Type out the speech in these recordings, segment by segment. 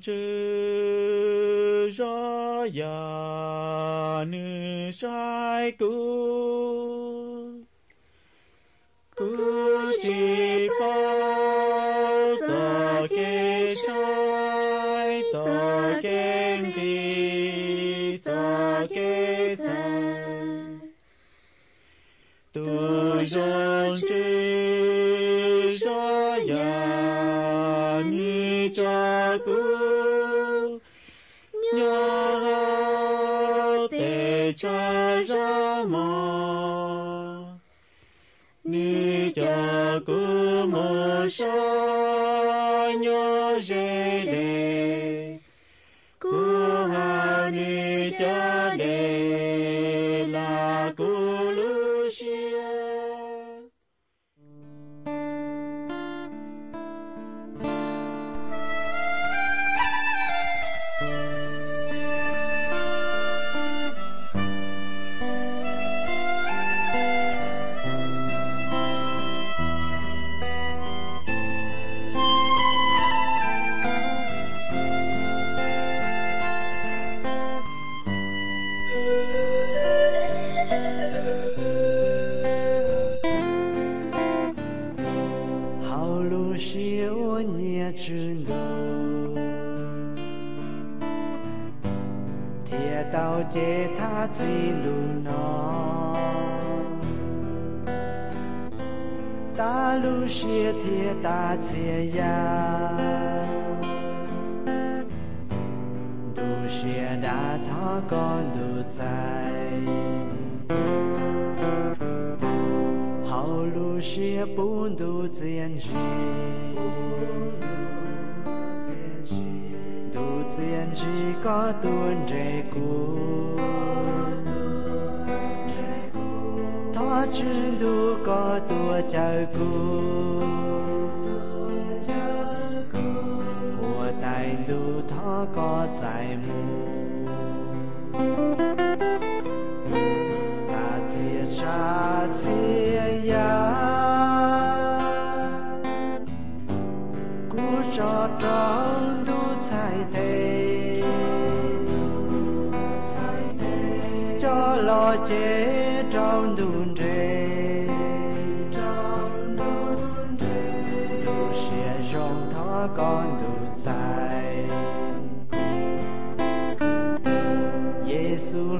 chư do ya Krishna. 不独自言辞，独自言辞个独自过，他只都个多照顾，我待都他个在目。chế trong đun rê tu sẽ rong thó con tu sai giê xu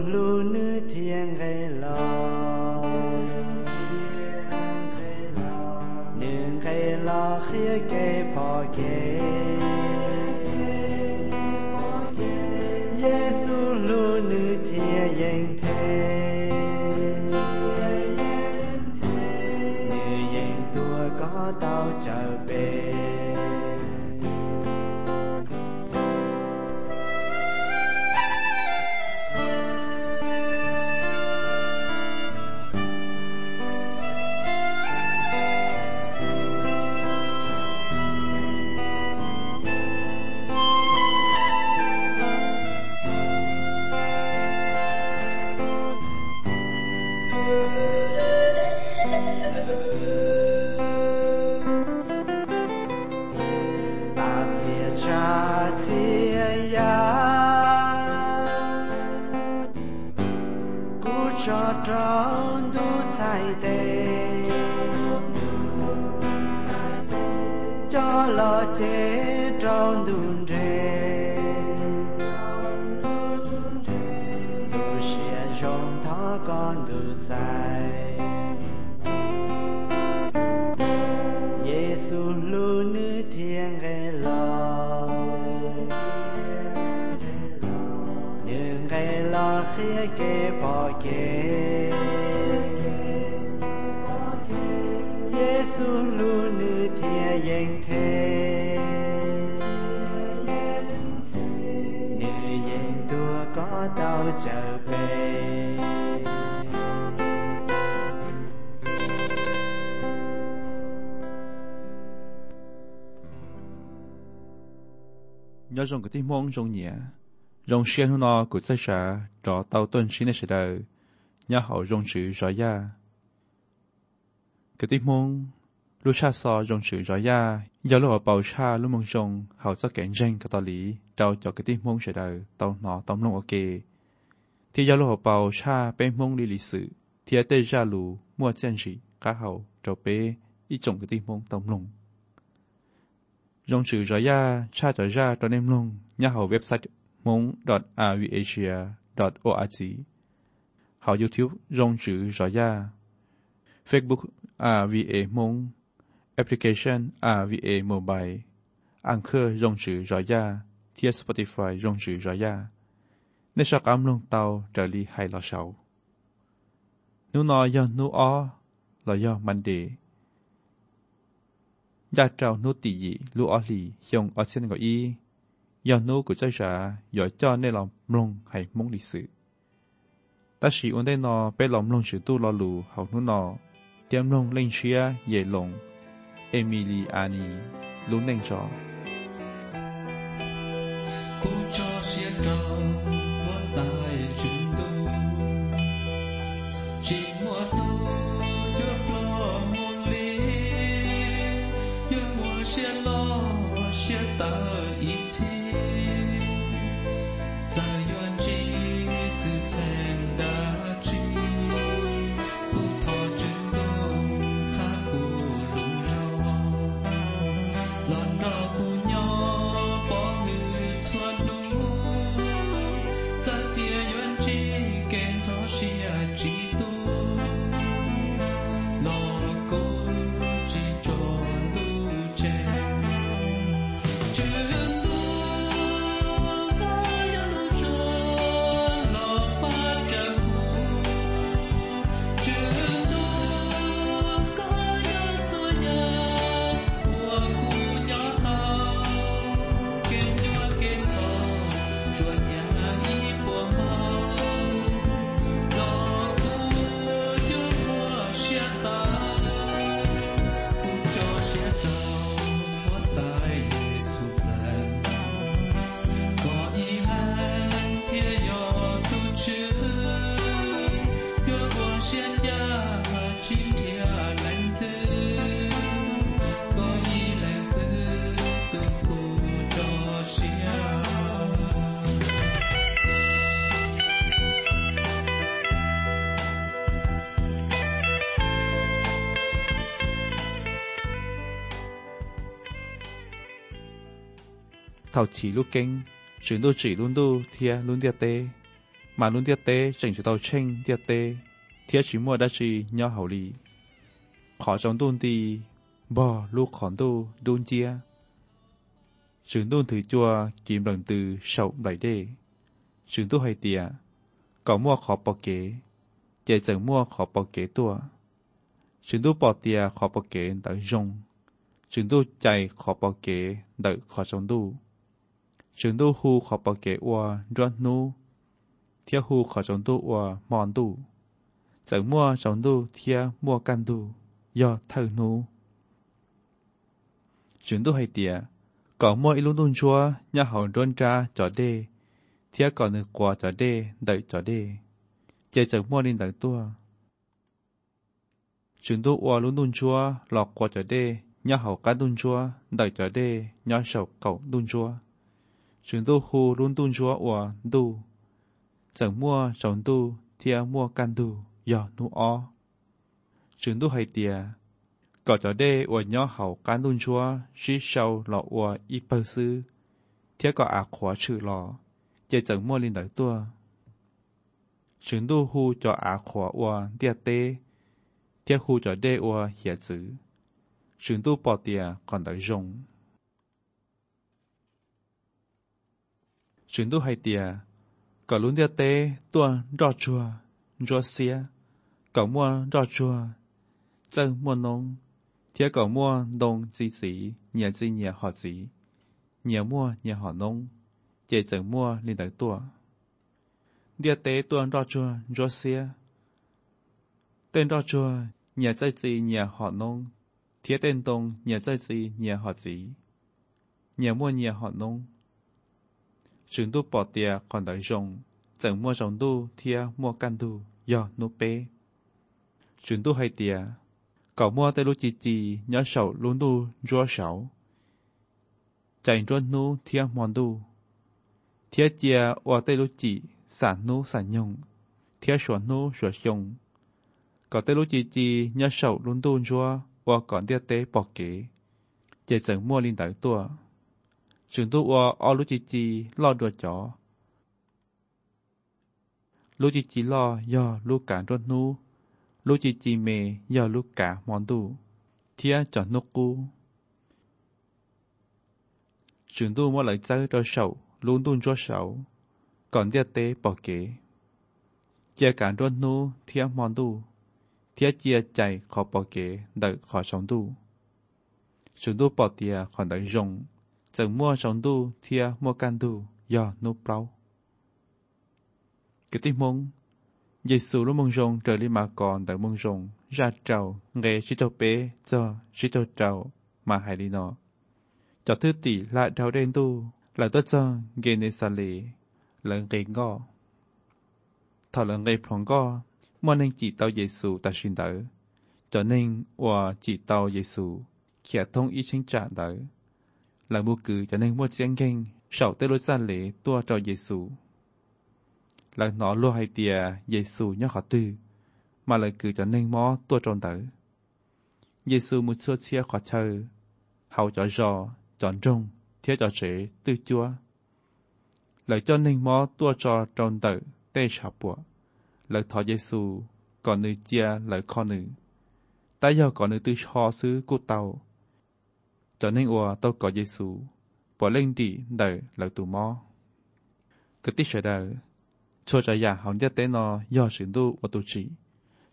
cha thiên ya, cứu cho trời. nhớ rằng cái tiếng mong rong nhẹ rong xe hôn nó của xe xã trọ tàu tuần xin này sẽ đời nhớ hậu rong sự rõ ra cái tiếng mong lúc xa xò rong sự rõ ra do lúc ở bầu xa lúc mong rong hậu sẽ kẹn ranh cái tàu lý trao cho cái tiếng mong sẽ đời tàu nó tông lông ok thì do lúc ở bầu xa bên mong đi lý sự thì ở tây ra lù mua chân sĩ cá hậu trò bê ít trồng cái tiếng mong tông lông 用สื่อจอยาชาติจอยาตอนเนมลงย่าเขาเว็บไซต์ mong rvasia org เขา YouTube 用สื่อจอยา Facebook rva mong application rva mobile Anchor งสื่อจอยาที่ Spotify งสื่อจอยาในชากรรมลงเตาจะลีให้เราเชานูนอยอนนูอ้อเราย่อมันเดย์ dùng Gia trao nụ tỷ dị lũ ó lì dùng ở trên gọi y. Do của cha ra, cho nên lòng lông hay mong lịch sử. Ta chỉ ổn đây nó bé lòng lông chữ tu lo lù học nô nó. Tiêm lông lên chia dễ lông. Emiliani luôn nâng cho. Cho 头前路经，全都只轮到贴轮跌地，马轮跌地，整住到清跌地，贴全莫得是鸟后里，ขอจองดุนดีบ่ลูกขอนดูดุนเจียจึงดุนถือจัวกิมหลังตือเฉาไหลเด้จึงตู้ไฮเตียก่อมั่วขอปอเก๋เจจิงมั่วขอปอเก๋ตัวจึงตู้ปอเตียขอปอเก๋เดอจงจึงตู้ใจขอปอเก๋เดอขอจองดู Trường đô hù khó bảo kế ua, rốt nu. Thia hù khó trong đô ua, mòn đô. Chẳng mua trong đô, thia mua can đô. Do thơ nu. Trường đô hay tìa. Có mua ilun đôn chúa nhà hậu rôn ra cho đê. Thia có nữ quả cho đê, đợi cho đê. Chạy chẳng mua nên đợi tua. Trường đô ua luôn đôn chúa lọc quả cho đê. Nhà hậu cá đôn chúa đợi cho đê. Nhà sầu cậu đôn chúa. Trường đô khu luôn đôn chúa ua đu. Chẳng mua trọng đu thia mua can đu. Do nu o. Trường đô hay tìa. Có cho đê ua nhỏ hậu cá đôn chúa. Xí sâu lọ ua y bơ sư. Thia có ả khóa trừ lọ. Chạy chẳng mua lên đợi tua. Trường đô hu cho ả khóa ua địa tê. Thia hu cho đê ua hiệp tử. Trường đô bỏ tìa còn đợi rồng. Trường đô hay tìa. Có luôn địa tê tua rõ chua. Rõ xia. Có mua rõ chua. Chân mua nông. Thia có mua nông gì gì. Nhà gì nhà họ gì. Nhà mua nhà họ nông. Chạy chẳng mua lên đợi tua. Địa tế tua rõ chua. Rõ xia. Tên rõ chua. Nhà 在 gì nhà họ nông. Thia tên tông nhà 在 gì nhà họ gì. Nhà mua nhà họ nông. Chúng tôi bỏ tìa còn đợi rồng. Chẳng mua rồng tu thia mua can tu. Do nu bê. chúng tôi hay tìa. cậu mua tê lúc chỉ chỉ nhớ sầu luôn tu chúa sầu chạy trốn nu thiên mòn tu thiên chia và tê lúc chỉ sản nu sản nhung thiên sửa nu sửa nhung cậu tê lúc chỉ chỉ nhớ sầu luôn tu chúa và còn thiên tế bỏ kế chỉ chẳng mua linh tới tua trường tu và ở lúc chỉ chỉ lo đùa chó lúc chỉ chỉ lo do lúc cả trốn nu lúc chỉ chỉ mê do lúc cả món tu thia cho nốt cu trường tu mua lại chơi cho sầu luôn tuôn cho sầu còn địa tế bỏ kế chia cả trốn nu thia món tu thia chia chạy khó bỏ kế đợi khó sống tu trường tu bỏ tia còn đợi rồng 整莫程度贴莫干度要努包。cái tiếng mông giê xu lúc mông rong trời li mà còn tại mông rong ra trầu nghe chỉ tàu bé cho chỉ tàu trầu mà hài đi nọ cho thứ tỷ lại đào đen tu lại tốt cho ghê nê xa lì lợn ghê ngọ thọ lợn ghê phong ngọ mà nên chỉ tàu giê xu ta xin đỡ cho nên và chỉ tàu giê xu khía thông ý chính trả đỡ หลังบุกือจะนึ่งมวดเสียงเก่งเสาเตลุจันเหลตัวเจ้าเยซู หลังหนอลัวไฮเตียเยซูย่อขอตือมาเลยคือจะนึ่งมอตัวจนเต๋อเยซูมุดชวดเชียขอเชอเฮาจอจอจอนจงเทียจอเฉตือจัวหลังจนนึ่งมอตัวจอจนเต๋อเต้ชาปัวหลังถอเยซูก่อนนึงเจียหลังข้อนึงแต่ย่อก่อนนึงตือชอซื้อกูเตา cho nên ủa tao có Giêsu bỏ lên đi đợi lại tù mó cái tích sẽ đời cho trả nhà hỏng địa tế nó do sự đu và tu chỉ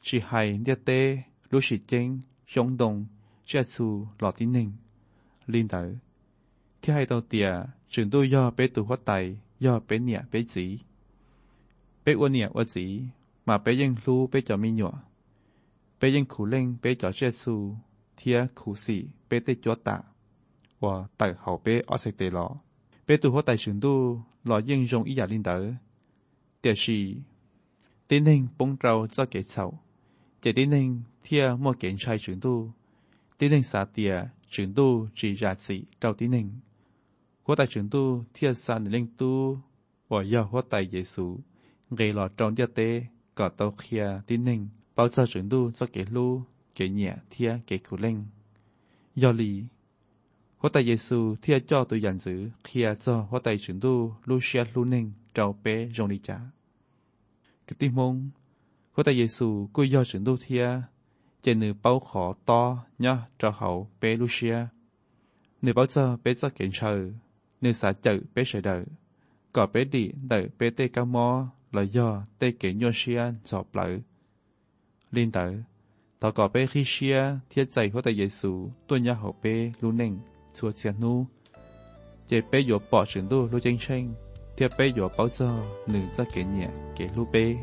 chỉ hay địa tế lúc sĩ chính sống đồng chia su lọ tín ninh linh tử thì hay đầu tìa sự đu do bé tu phát tài do bé nhẹ bé chỉ bé uốn nhẹ uốn chỉ mà bé yên lu bé cho mi nhọ bé yên khủ lên bé cho chia su thia khủ sĩ bé tê chúa tạ và tại hậu bé ở sạch tê lọ bé tu phát tài sự đu lọ yên rong ý giả linh tử 就是典型帮助做嘅筹，就典型贴莫检查程度，典型啥啲程度只日子到典型，我大程度贴三零度，我要我大耶稣，给落装一啲个到kia หัวใจเยซูเทียจ่อตัวยันสือเคียจ่อหัวใฉินดูลูเชียลูเน่งเจ้าเป้จงนิจ้ากติมงหัวใจเยซูกุย่อฉินดูเทียเจนือเป้าขอต่อเนาะเจ้าเขาเป้ลูเชียเนือเป้าเจอเป้เจอเก่งเชอเนือสาเจอเป้เฉยเดอร์ก่อเป้ดีเดอเป้เตกามอลอย่อเตเก่งยอเชียนสอบเปล่าลินเตอร์ต่อก่อเป้ขี้เชียเทียใจหัวใจเยซูตัวยาเขาเป้ลูเน่ง chua xian nu. Chế bé dỗ bỏ sự đu lu chênh chênh theo bé yo bao giờ nữ ra cái nhẹ, cái lu bé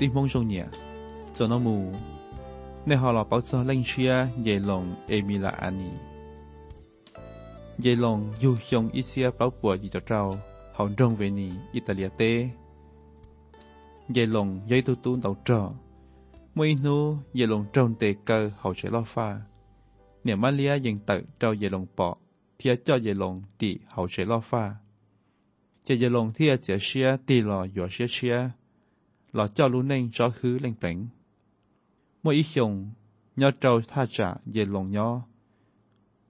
的梦中人，做那么，你好了，保证领取啊，夜龙艾米拉安尼，夜龙又用一些包裹一着照，好认为你意大利的，夜龙也都都到这，每努夜龙中的个好些老法，你们俩认得照夜龙宝，贴照夜龙的好些老法，这夜龙贴这些地了有些些。 หล่อเจ้า老教路内着去令平。莫一雄，要照他者也龙เ，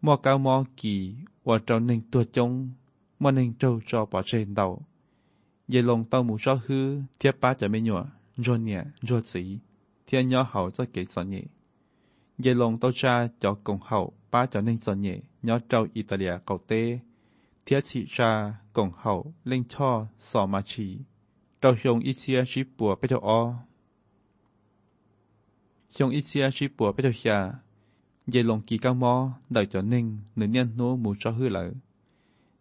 莫高莫 kỳ，我照宁多中，莫宁照照把 trên đầu，也龙到母着去，贴八จะไม่หนัวรัวเนี่ยรัวสีเทียนย่อเห่าจะเกศเนี่ยเยลงเตัวชาจอกงเห่าป้าจะอนิ่งสเนี่ย่อเจ้าอิตาเลียเกาเต้เทียชิชากงเห่าเล่งช่อสอมาชี มอได้จอนิ่งหนึ่งเนียนโนมูจอฮือเหลอ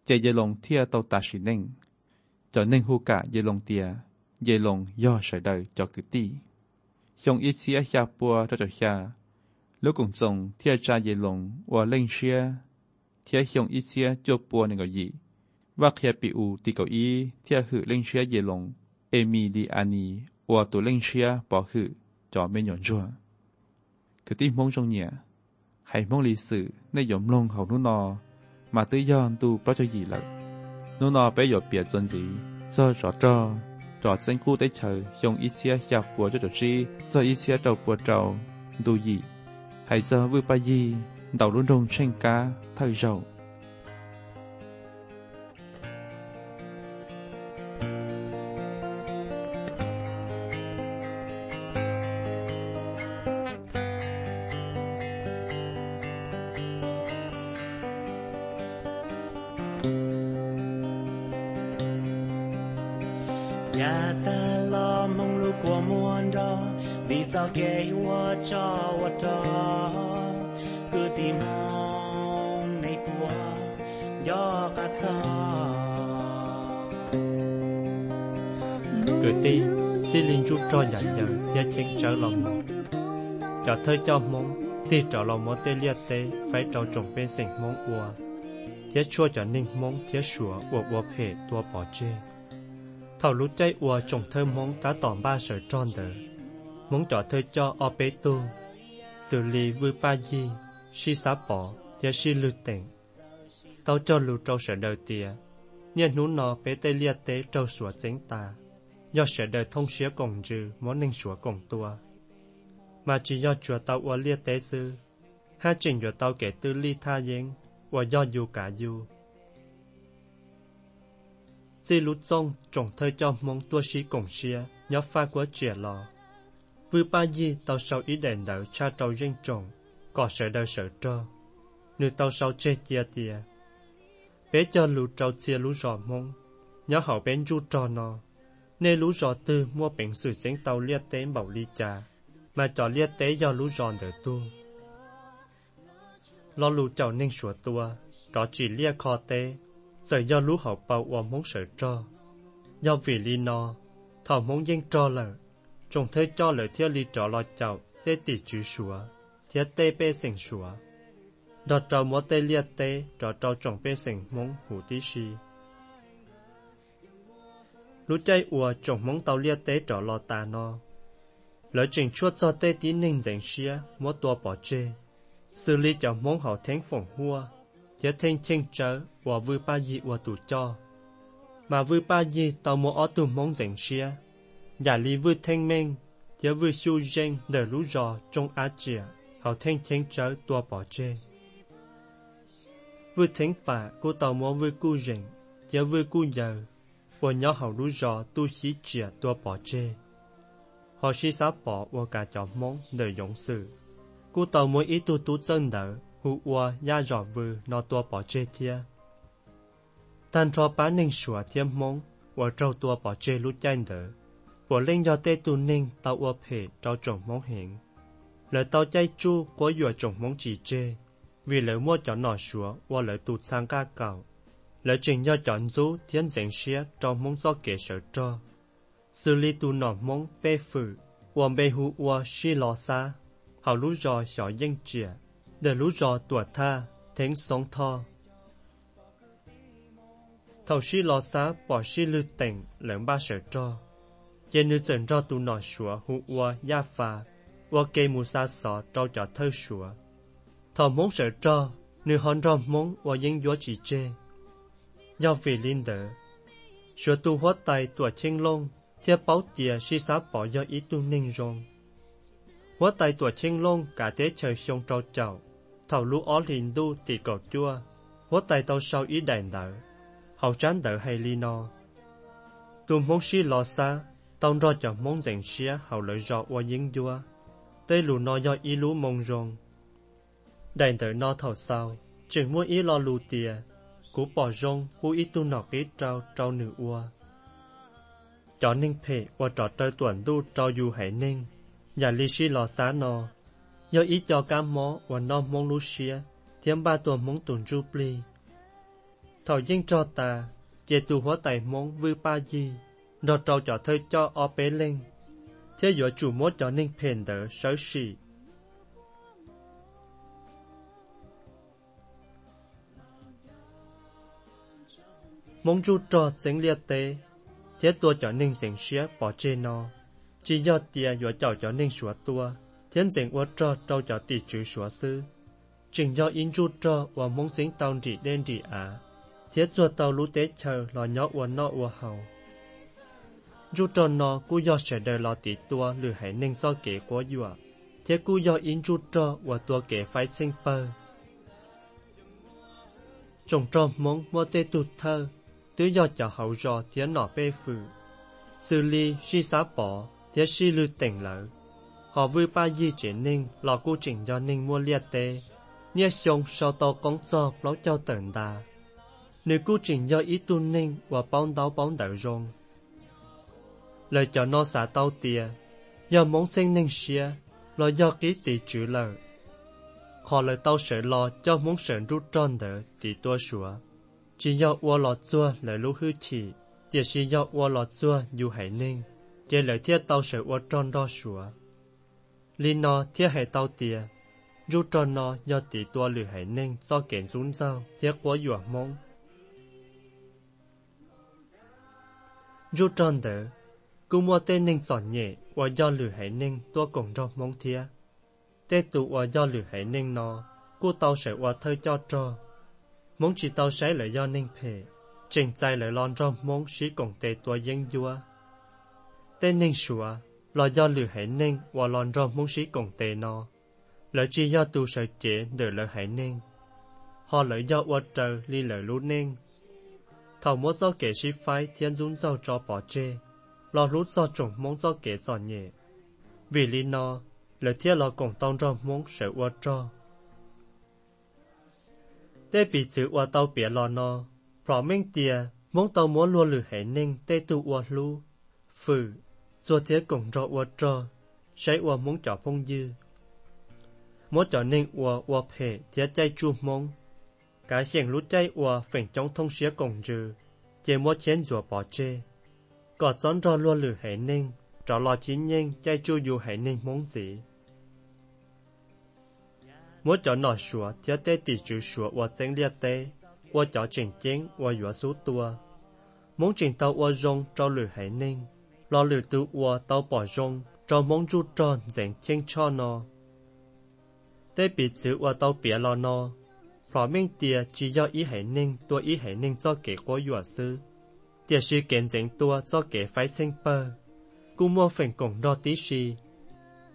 เจเยลงเทียเตาตาชินิ่งจอนิ่งฮูกะเยลงเตียเยลงย่อใส่ได้จอกึตีชงอิเซียชาปัวเถอะชาลูกกงจง เอมีดีอานีอัวตัวเล่งเชียปอคือจอไม่หยอนจัวคือที่มงจงเนี่ยห้มงลีสื่อในหย่อมลงเขานุนอ มาตื้ย้อนตูพระเจ้าหยีหลักนุนอไปหยดเปียดจนสีเจ้าจอจอจอดเส้นคู่ได้เฉยยงอีเสียอยากปัวเจ้าจอชีเจ้าอีเสียเจ้าปัวเจ้าดูหยีห้เจ้าวิอปยีเดารุ่นรงเช่งกาเท่าเจ้า cho cứ tìm mong này của do cả cho cứ tì xin linh chú cho nhận nhận giá chén trở lòng cho thơ cho mong tì trở lòng mong tê liệt tê phải trở trồng bên sảnh mong ua chế chua cho ninh mong chế sủa ua ua phê tua bỏ chê thảo lũ chay ua trồng thơ mong tá tỏm ba sợi tròn đờ mong cho thơ cho o bê tu xử lý vui ba di si xá bỏ và si lưu tỉnh tao cho lưu trâu sở đời tìa. Nhiên nú nọ bé tê liệt tế trâu sủa chính ta do sở đời thông xía cổng dư món ninh sủa cổng tua. Mà chỉ do chùa tao ua liệt tế sư. Hai trình cho tao kể tư ly tha yến, và do dù cả dù chỉ lúc trong trồng thơ cho mong tua sĩ cổng xia, nhớ pha của trẻ lò vừa ba gì tao sau ý đèn đỡ cha trâu dân trọng có sợ đời sợ trơ. Nửa tao sau chết chia tìa. Bé cho lũ trâu chia lũ rò mong nhớ hậu bên du trò nó nên lũ rò tư mua bệnh sử sáng tàu liệt tế bảo ly trà mà trò liệt tế do lũ rò đỡ tu. Lo lũ trâu nên sủa tua có chỉ liệt kho tế, sợ do lũ hậu bao và mong sợ cho do vì lý nó thảo mong dân trò lợ trông thấy cho lời thiết lý trò lo chậu tế tỷ chữ sủa thiết tế bê sinh sủa đọt trâu mô tê liệt tê trò trâu trồng bê sinh mong hủ tí xì lũ chạy ua chồng mong tàu liệt tế trò lo tà no lời trình chua cho tê tí ninh dành xia mua tua bỏ chê xử lý cho mong hảo thánh phỏng hua chế thanh chênh chớ, ua vư ba dị ua tù cho mà vư ba dị tàu mua ó tù mong dành xia giả lý vừa thanh minh, chế vui siêu danh đời lũ rò trong á chìa hậu thanh thanh trở tua bỏ chê. Vừa thánh bà cô tàu mô vừa cu rình chế vui cu giờ và nhỏ hậu lũ rò tu sĩ chìa tua bỏ chê. Họ sĩ xá bỏ và cả chó món đời dũng sự. Cô tàu mỗi ý tu tu chân đỡ hụ ua ya rò vư nó tua bỏ chê thia. Tan cho bán ninh sủa thiêm mong và trâu tua bỏ chê lũ chanh đỡ 我令要得度宁到我陪到种蒙行，来到在住国月种蒙之间，为了我叫那说，我来度参加教，来正要人族天正些种蒙所给手着，xử 理度那蒙被负，我被护我是罗沙，好รู้着小英姐，得รู้着ตัว他听松他。头先落沙，博先律定两把手着。Trên nữ dần cho tu nọ sủa hù ua ya phà ua kê mù sa sọ trâu cho thơ sủa thọ mong sở cho nữ hòn rò mong ua yên gió chỉ chê nhau vì linh đỡ sủa tu hóa tay tùa thiên lông, theo báo tìa si xá bỏ do ý tu ninh rong hóa tay tùa thiên lông cả thế trời xông trâu chào, thảo lũ ó liền đu tì cầu chua hóa tay tàu sau ý đại đỡ hậu chán đỡ hay li no tu mong si lo xa tông rò cho mong dành xía hậu lợi rò và dân dua tê lù no do ý lũ mong rong. Đàn đỡ no thầu sau, chừng mua ý lo lù tìa. Cú bỏ rong, cú ý tu nọ kế trao trao nữ ua. Cho ninh phê, qua trò tơ tuần tu trao dù hải ninh. Nhà lý sĩ lò xá nò do ý cho cá mó và no mong lú xía. Thiếm ba tuần mong tuần ru pli. Thầu dân cho ta chế tu hóa tài mong vư ba gì nó trao cho thơ cho o bế lên thế dựa chủ mốt cho ninh phèn đỡ sở sĩ mong chú trò chính liệt tế. Thế tua cho ninh chính xía bỏ chê nó. Chỉ do tia dựa chào cho ninh sủa tua thiên chính ua trò trâu cho tỷ chữ sủa sư. Chính do in chú trò và mong chính tàu rỉ đen rỉ á, thế chùa tàu lũ tế chờ lò nhỏ ua nọ ua hầu chú trò nó cú do sẽ đời lo tỷ tua lừa hải ninh do kể của dùa thế cú do in chú trò và tua kể phải sinh bờ trong trò mong mơ tê tụt thơ tứ do cho hậu do thế nọ bê phử. Xử lý si xá bỏ, thế si lư tỉnh lỡ. Họ vui ba di chuyển ninh, lò cú chỉnh do ninh mua liệt tê. Nia xong sau to con cho lão cho tận đà. Nếu cú chỉnh do ý tu ninh và bóng đáo bóng đảo rong. Lời cho nó xả tao tìa, giờ mong sinh nên xia, lo do ký tỷ chữ lờ Họ lời tao sợ lo cho mong sợ rút tròn đỡ tỷ tua sủa chỉ do ua lọ chua lời lúc hư chỉ, chỉ chỉ do ua lọ chua dù hải ninh, chỉ lời thiết tao sợ ua tròn đo sủa. Linh nó thiết hải tao tìa, rút tròn nó do tỷ tua lử hải ninh do kiện rún dao thiết quá dọa mong rút tròn đỡ cú mua tên ninh giòn nhẹ và do lử hải ninh tua cùng cho mong thía tê tụ và do lử hải ninh nó cú tàu sẽ và thơ cho cho mong chỉ tàu sẽ là do ninh phê trình dài lại lon cho mong sĩ cùng tê tua dân dua. Tên ninh sủa, là do lử hải ninh và lon cho mong sĩ cùng tê nó lợi chỉ do tu sở chế để lợi hải ninh. Họ lợi do ua trời li lợi lũ ninh. Thầu mỗi do kể sĩ phái thiên dũng dâu cho bỏ chê. ลอรู้จอจงมองจอเ老卢早种梦早给早业，为哩呢，了天老公当着梦是我着。งต้องจอมงเสวจอเตปีจือว่าเตาเปียลอนอเพราะเม่งเตียมองเตาม้วนลัวหรือแห่นิ่งเต้ตัวัวลูฝือจัวเทียกงจออวจอใช้อวมงจอพงยือม้วนจอนิ่งอวอวเพเทียใจจูมงกาเสียงรู้ใจอวเฝ่งจ้องทงเสียกงจือเจมดเชียนจัวปอเจ กอดซ้อนรอลัวหรือไหนิ่งจอรอชินย่งใจจูอยู่ไหนิ่งมงสีมัวจอหน่อชัวเจ้าเต้ติจูชัวว่าเจงเลียเต้ว่าจอเจงเจงว่าอยู่สู้ตัวมงเจงเต้าว่ารงจอหรือไหนิ่งรอหรือตัวว่าเต้าป่อรงจอมงจูจอนเจงเจงช่อนอเต้ปีจือว่าเต้าเปียรอนอพร้อมเม่งเตียจียออีไหนิ่งตัวอีไหนิ่งจ้เก๋กัวหยวซื้อ sư sư kiện dành tua cho phải sinh bơ cú mua phần cùng đo tí xì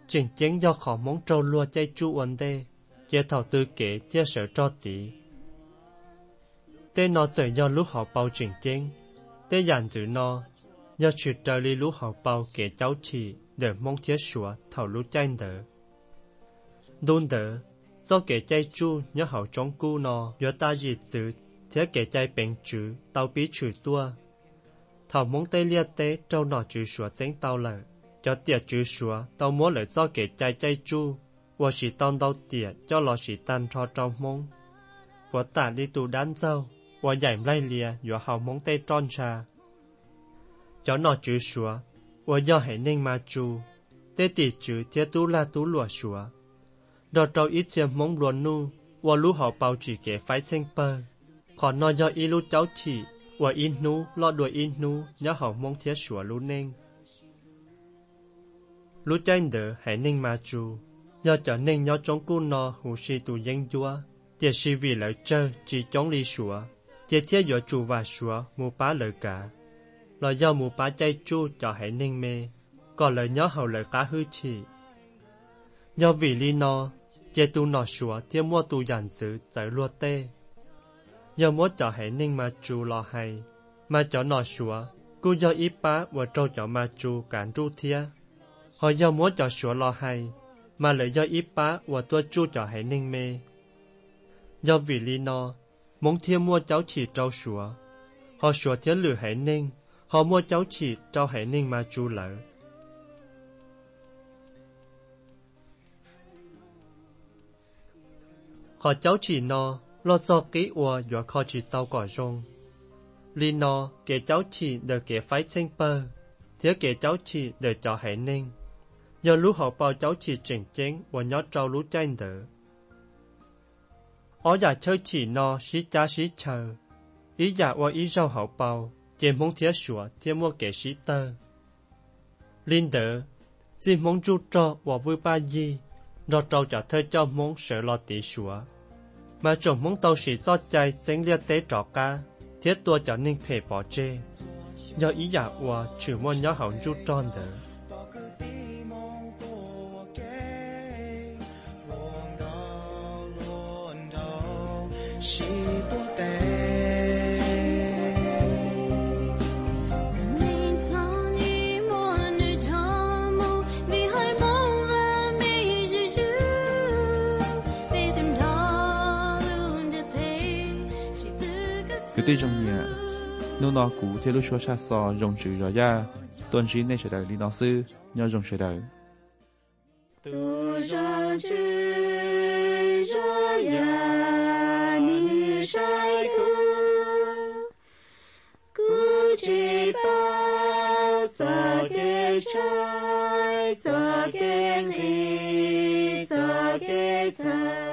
chỉnh chén do khó muốn trâu lua chay chu uẩn đê. Chia thảo tư kể chia sở cho tí. Tê nó trở do lúc họ bao chỉnh chén tê dàn giữ nó. Do chữ trời lý lúc họ bao kể cháu chị để mong thiết sủa thảo lúc chay đỡ đôn đỡ, do kể chay chu, nhớ hảo trong cu nó. Nhớ ta gì chữ thế kể chay bệnh chữ tao bí chữ tua thảo muốn tê lia tê trâu nọ chữ sủa chánh tao lợ cho tiệt chữ sủa tao muốn lợi do kể chạy chạy chu và chỉ tao tao tiệt cho lọ chỉ tan cho trong mong và ta đi tu đán dâu và giải lai lìa do hào mong tê tròn trà cho nọ chữ sủa và do hệ ninh mà chu tê tỷ chữ thiết tu la tu lụa sủa đo trâu ít xem mong luồn nu và lũ họ bao chỉ kể phái sinh bơ còn nọ do ý lũ cháu chỉ và ít nu lo đuổi ít nu nhớ họ mong thiết sủa lũ nên lũ tranh đỡ hãy ninh mà chu nhớ cho nên nhớ trong cu nọ hù si tù dân chúa tiệt si vì lợi chơi chỉ chống ly sủa. Tiệt thiết dọa chủ và sủa, mù bá lợi cả. Lo do mù bá chay chu cho hãy ninh mê. Còn lời nhớ hậu lời cá hư chỉ. Do vì lý nó chế tu nọ sủa thiên mua tu giản giữ, giải lua tê do cho mà hay. Mà cho trâu cho mà thia. Họ cho hay, mà lại do ít bá và tua cho hãy ninh mê. Do vì lý nó muốn thiên mua cháu chỉ trâu sủa. Họ sủa thiên lử hãy ninh họ mua cháu chỉ trâu hãy ninh mà chu lỡ. Họ cháu chỉ nó lo cho kỹ ua và kho chỉ tao quả rong. Li nó kể cháu chỉ để kể phái sinh bơ thế kể cháu chỉ để cho hệ ninh. Giờ lũ họ bao cháu chỉ trình chén và nhớ trâu lũ chanh đỡ. Ở nhà chơi chỉ nó xí cha xí chờ. Ý giả và ý rau họ bao trên mong thiếu sủa thiết mua kể xí tơ. Linh đỡ xin mong chú cho và vui ba gì nó trâu trả thơ cho mong sợ lo tỷ sủa. Mà chồng mong tàu sĩ do chạy chính liệt tế trọ ca thiết tua cho nên phê bỏ chê do ý giả ua trừ mua nhớ hỏng rút tròn đỡ 对中年，弄到古铁路学校上融入了呀，端起那些的领导手，要融入了。多少只热呀，你晒过，古鸡巴咋给拆，咋给黑，咋给拆。